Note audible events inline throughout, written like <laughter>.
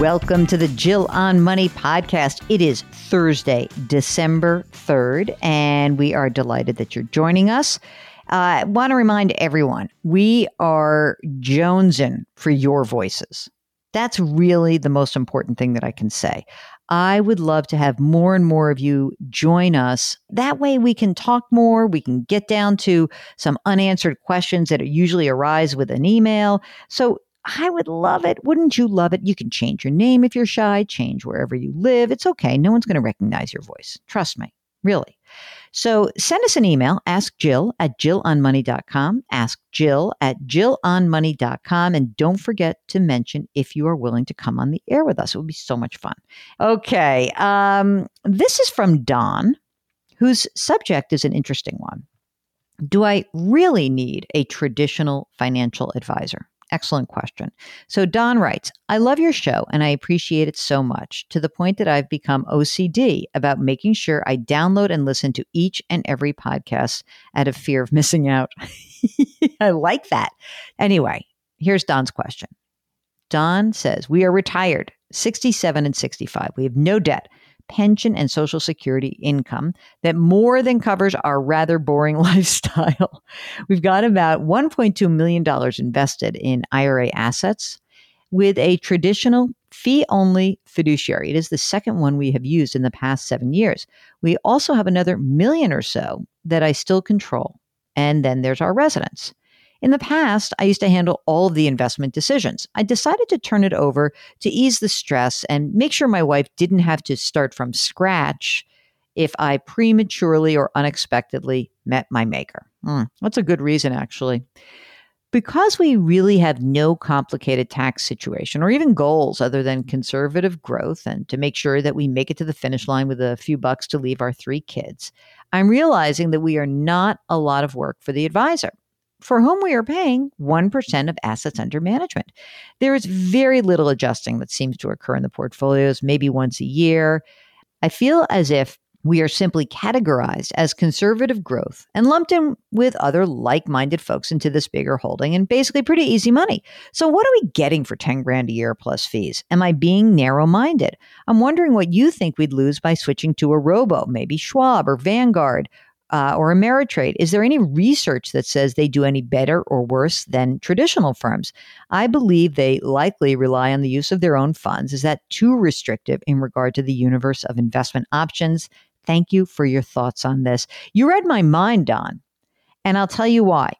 Welcome to the Jill on Money podcast. It is Thursday, December 3rd, and we are delighted that you're joining us. Uh, I want to remind everyone we are jonesing for your voices. That's really the most important thing that I can say. I would love to have more and more of you join us. That way we can talk more. We can get down to some unanswered questions that usually arise with an email. So I would love it. Wouldn't you love it? You can change your name if you're shy, change wherever you live. It's okay. No one's going to recognize your voice. Trust me, really. So send us an email, ask Jill at jillonmoney.com, ask Jill at jillonmoney.com, and don't forget to mention if you are willing to come on the air with us. It would be so much fun. Okay. Um, this is from Don, whose subject is an interesting one. Do I really need a traditional financial advisor? Excellent question. So Don writes, I love your show and I appreciate it so much to the point that I've become OCD about making sure I download and listen to each and every podcast out of fear of <laughs> missing out. <laughs> I like that. Anyway, here's Don's question. Don says, We are retired, 67 and 65. We have no debt pension and social security income that more than covers our rather boring <laughs> lifestyle. We've got about $1.2 million invested in IRA assets with a traditional fee only fiduciary. It is the second one we have used in the past seven years. We also have another million or so that I still control. And then there's our residence. In the past, I used to handle all of the investment decisions. I decided to turn it over to ease the stress and make sure my wife didn't have to start from scratch if I prematurely or unexpectedly met my maker. Mm, that's a good reason, actually. Because we really have no complicated tax situation or even goals other than conservative growth and to make sure that we make it to the finish line with a few bucks to leave our three kids, I'm realizing that we are not a lot of work for the advisor for whom we are paying 1% of assets under management. There is very little adjusting that seems to occur in the portfolios, maybe once a year. I feel as if we are simply categorized as conservative growth and lumped in with other like minded folks into this bigger holding and basically pretty easy money. So, what are we getting for 10 grand a year plus fees? Am I being narrow minded? I'm wondering what you think we'd lose by switching to a robo, maybe Schwab or Vanguard uh, or Ameritrade? Is there any research that says they do any better or worse than traditional firms? I believe they likely rely on the use of their own funds. Is that too restrictive in regard to the universe of investment options? Thank you for your thoughts on this. You read my mind, Don, and I'll tell you why.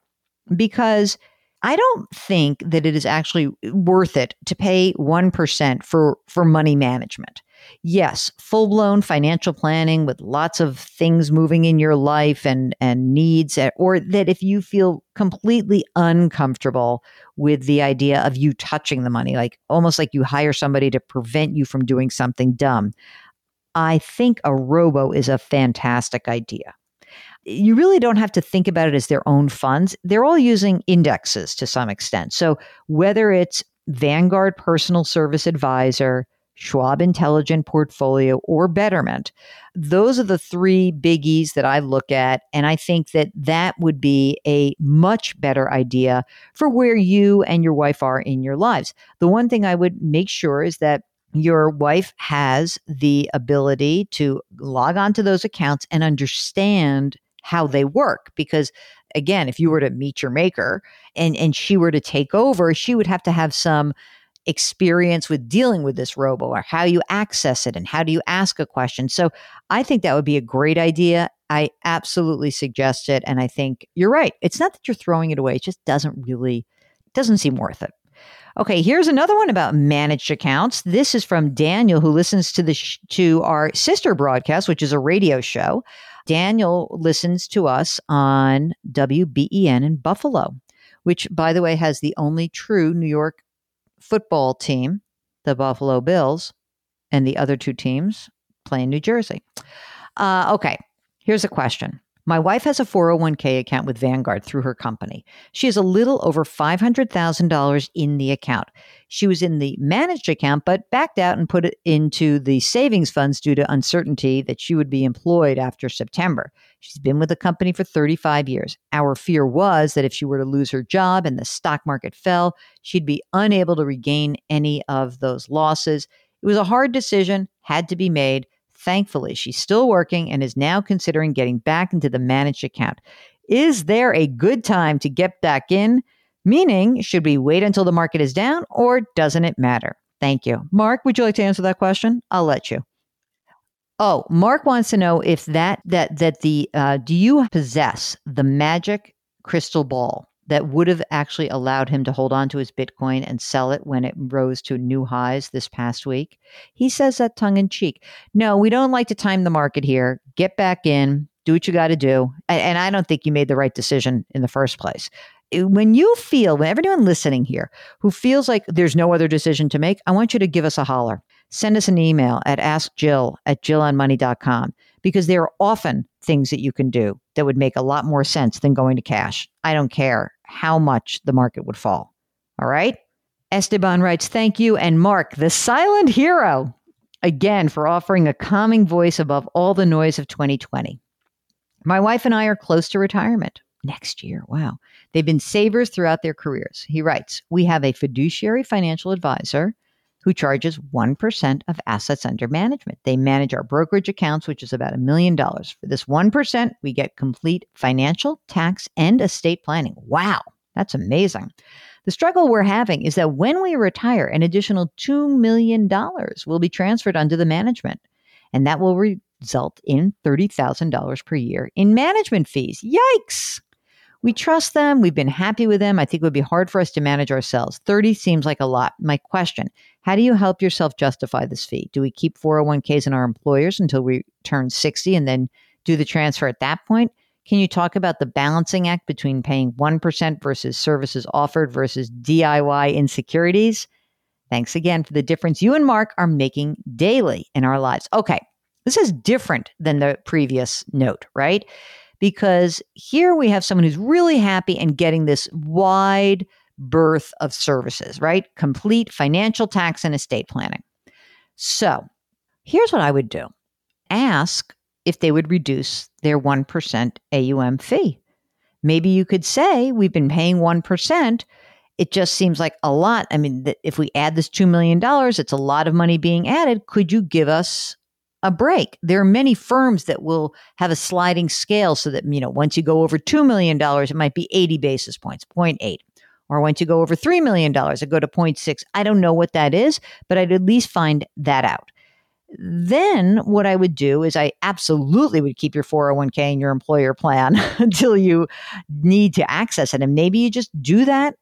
Because I don't think that it is actually worth it to pay 1% for, for money management. Yes, full blown financial planning with lots of things moving in your life and, and needs, eh, or that if you feel completely uncomfortable with the idea of you touching the money, like almost like you hire somebody to prevent you from doing something dumb, I think a robo is a fantastic idea. You really don't have to think about it as their own funds. They're all using indexes to some extent. So whether it's Vanguard Personal Service Advisor, Schwab Intelligent Portfolio, or Betterment. Those are the three biggies that I look at. And I think that that would be a much better idea for where you and your wife are in your lives. The one thing I would make sure is that your wife has the ability to log on to those accounts and understand how they work because again if you were to meet your maker and and she were to take over she would have to have some experience with dealing with this robo or how you access it and how do you ask a question. So I think that would be a great idea. I absolutely suggest it. And I think you're right. It's not that you're throwing it away, it just doesn't really, doesn't seem worth it. Okay, here's another one about managed accounts. This is from Daniel, who listens to the sh- to our sister broadcast, which is a radio show. Daniel listens to us on WBEN in Buffalo, which, by the way, has the only true New York football team the Buffalo Bills, and the other two teams play in New Jersey. Uh, okay, here's a question. My wife has a 401k account with Vanguard through her company. She has a little over $500,000 in the account. She was in the managed account, but backed out and put it into the savings funds due to uncertainty that she would be employed after September. She's been with the company for 35 years. Our fear was that if she were to lose her job and the stock market fell, she'd be unable to regain any of those losses. It was a hard decision, had to be made. Thankfully, she's still working and is now considering getting back into the managed account. Is there a good time to get back in? Meaning, should we wait until the market is down or doesn't it matter? Thank you. Mark, would you like to answer that question? I'll let you. Oh, Mark wants to know if that that that the uh, do you possess the magic crystal ball that would have actually allowed him to hold on to his Bitcoin and sell it when it rose to new highs this past week? He says that tongue in cheek. No, we don't like to time the market here. Get back in, do what you got to do. And, and I don't think you made the right decision in the first place. When you feel, when everyone listening here who feels like there's no other decision to make, I want you to give us a holler. Send us an email at askjill at jillonmoney.com because there are often things that you can do that would make a lot more sense than going to cash. I don't care how much the market would fall. All right? Esteban writes, Thank you. And Mark, the silent hero, again, for offering a calming voice above all the noise of 2020. My wife and I are close to retirement next year. Wow. They've been savers throughout their careers. He writes, We have a fiduciary financial advisor who charges 1% of assets under management. They manage our brokerage accounts, which is about a million dollars. For this 1%, we get complete financial, tax, and estate planning. Wow, that's amazing. The struggle we're having is that when we retire, an additional $2 million will be transferred under the management, and that will result in $30,000 per year in management fees. Yikes! We trust them. We've been happy with them. I think it would be hard for us to manage ourselves. 30 seems like a lot. My question How do you help yourself justify this fee? Do we keep 401ks in our employers until we turn 60 and then do the transfer at that point? Can you talk about the balancing act between paying 1% versus services offered versus DIY insecurities? Thanks again for the difference you and Mark are making daily in our lives. Okay, this is different than the previous note, right? Because here we have someone who's really happy and getting this wide berth of services, right? Complete financial tax and estate planning. So here's what I would do ask if they would reduce their 1% AUM fee. Maybe you could say, We've been paying 1%. It just seems like a lot. I mean, if we add this $2 million, it's a lot of money being added. Could you give us a break. There are many firms that will have a sliding scale so that, you know, once you go over $2 million, it might be 80 basis points, 0.8. Or once you go over $3 million, it go to 0.6. I don't know what that is, but I'd at least find that out. Then what I would do is I absolutely would keep your 401k and your employer plan <laughs> until you need to access it. And maybe you just do that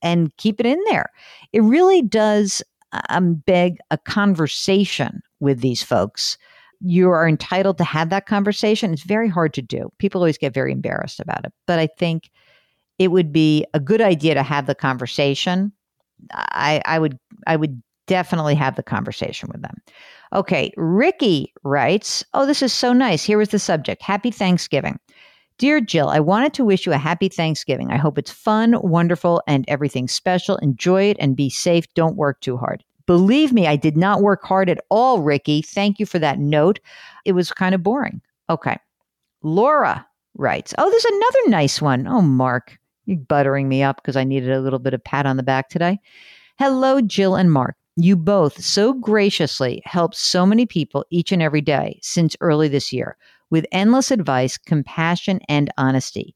and keep it in there. It really does um, beg a conversation with these folks. You are entitled to have that conversation. It's very hard to do. People always get very embarrassed about it. But I think it would be a good idea to have the conversation. I, I would I would definitely have the conversation with them. Okay, Ricky writes, Oh, this is so nice. Here was the subject. Happy Thanksgiving. Dear Jill, I wanted to wish you a happy Thanksgiving. I hope it's fun, wonderful, and everything special. Enjoy it and be safe. Don't work too hard. Believe me, I did not work hard at all, Ricky. Thank you for that note. It was kind of boring. Okay. Laura writes, Oh, there's another nice one. Oh, Mark, you're buttering me up because I needed a little bit of pat on the back today. Hello, Jill and Mark. You both so graciously help so many people each and every day since early this year with endless advice, compassion, and honesty.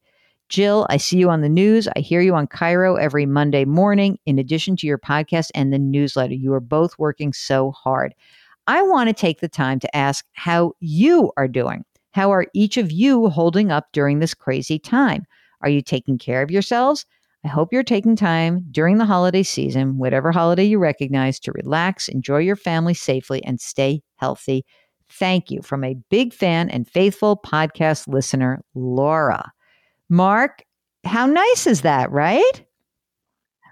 Jill, I see you on the news. I hear you on KIRO every Monday morning, in addition to your podcast and the newsletter. You are both working so hard. I want to take the time to ask how you are doing. How are each of you holding up during this crazy time? Are you taking care of yourselves? I hope you're taking time during the holiday season, whatever holiday you recognize, to relax, enjoy your family safely, and stay healthy. Thank you from a big fan and faithful podcast listener, Laura. Mark, how nice is that, right?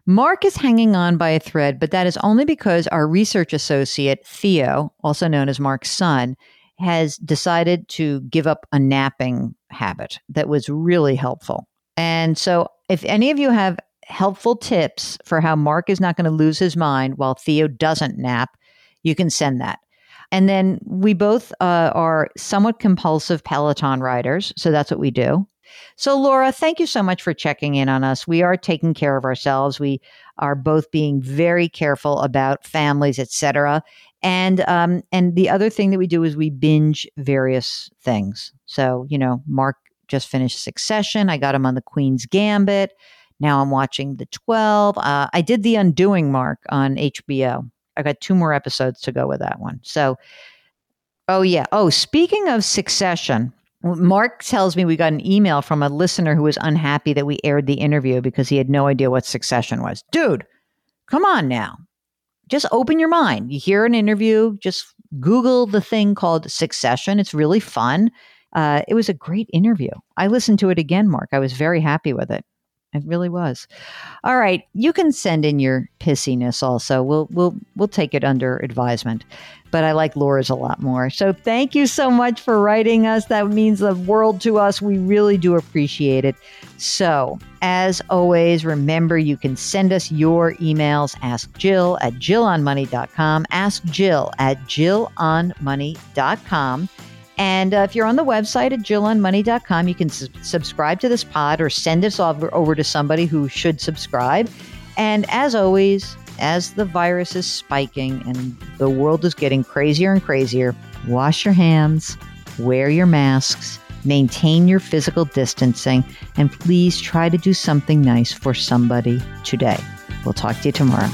Mark is hanging on by a thread, but that is only because our research associate, Theo, also known as Mark's son, has decided to give up a napping habit that was really helpful. And so, if any of you have helpful tips for how Mark is not going to lose his mind while Theo doesn't nap, you can send that. And then we both uh, are somewhat compulsive Peloton riders. So that's what we do. So, Laura, thank you so much for checking in on us. We are taking care of ourselves. We are both being very careful about families, etc. And um, and the other thing that we do is we binge various things. So, you know, Mark just finished Succession. I got him on the Queen's Gambit. Now I'm watching the 12. Uh, I did The Undoing Mark on HBO. I got two more episodes to go with that one. So, oh, yeah. Oh, speaking of Succession, Mark tells me we got an email from a listener who was unhappy that we aired the interview because he had no idea what Succession was. Dude, come on now. Just open your mind. You hear an interview, just Google the thing called Succession. It's really fun. Uh, it was a great interview. I listened to it again, Mark. I was very happy with it. It really was. All right, you can send in your pissiness also. We'll we'll we'll take it under advisement. But I like Laura's a lot more. So thank you so much for writing us. That means the world to us. We really do appreciate it. So, as always, remember you can send us your emails. Ask Jill at jillonmoney.com. Ask Jill at jillonmoney.com. And uh, if you're on the website at jillonmoney.com, you can su- subscribe to this pod or send us over, over to somebody who should subscribe. And as always, as the virus is spiking and the world is getting crazier and crazier, wash your hands, wear your masks, maintain your physical distancing, and please try to do something nice for somebody today. We'll talk to you tomorrow.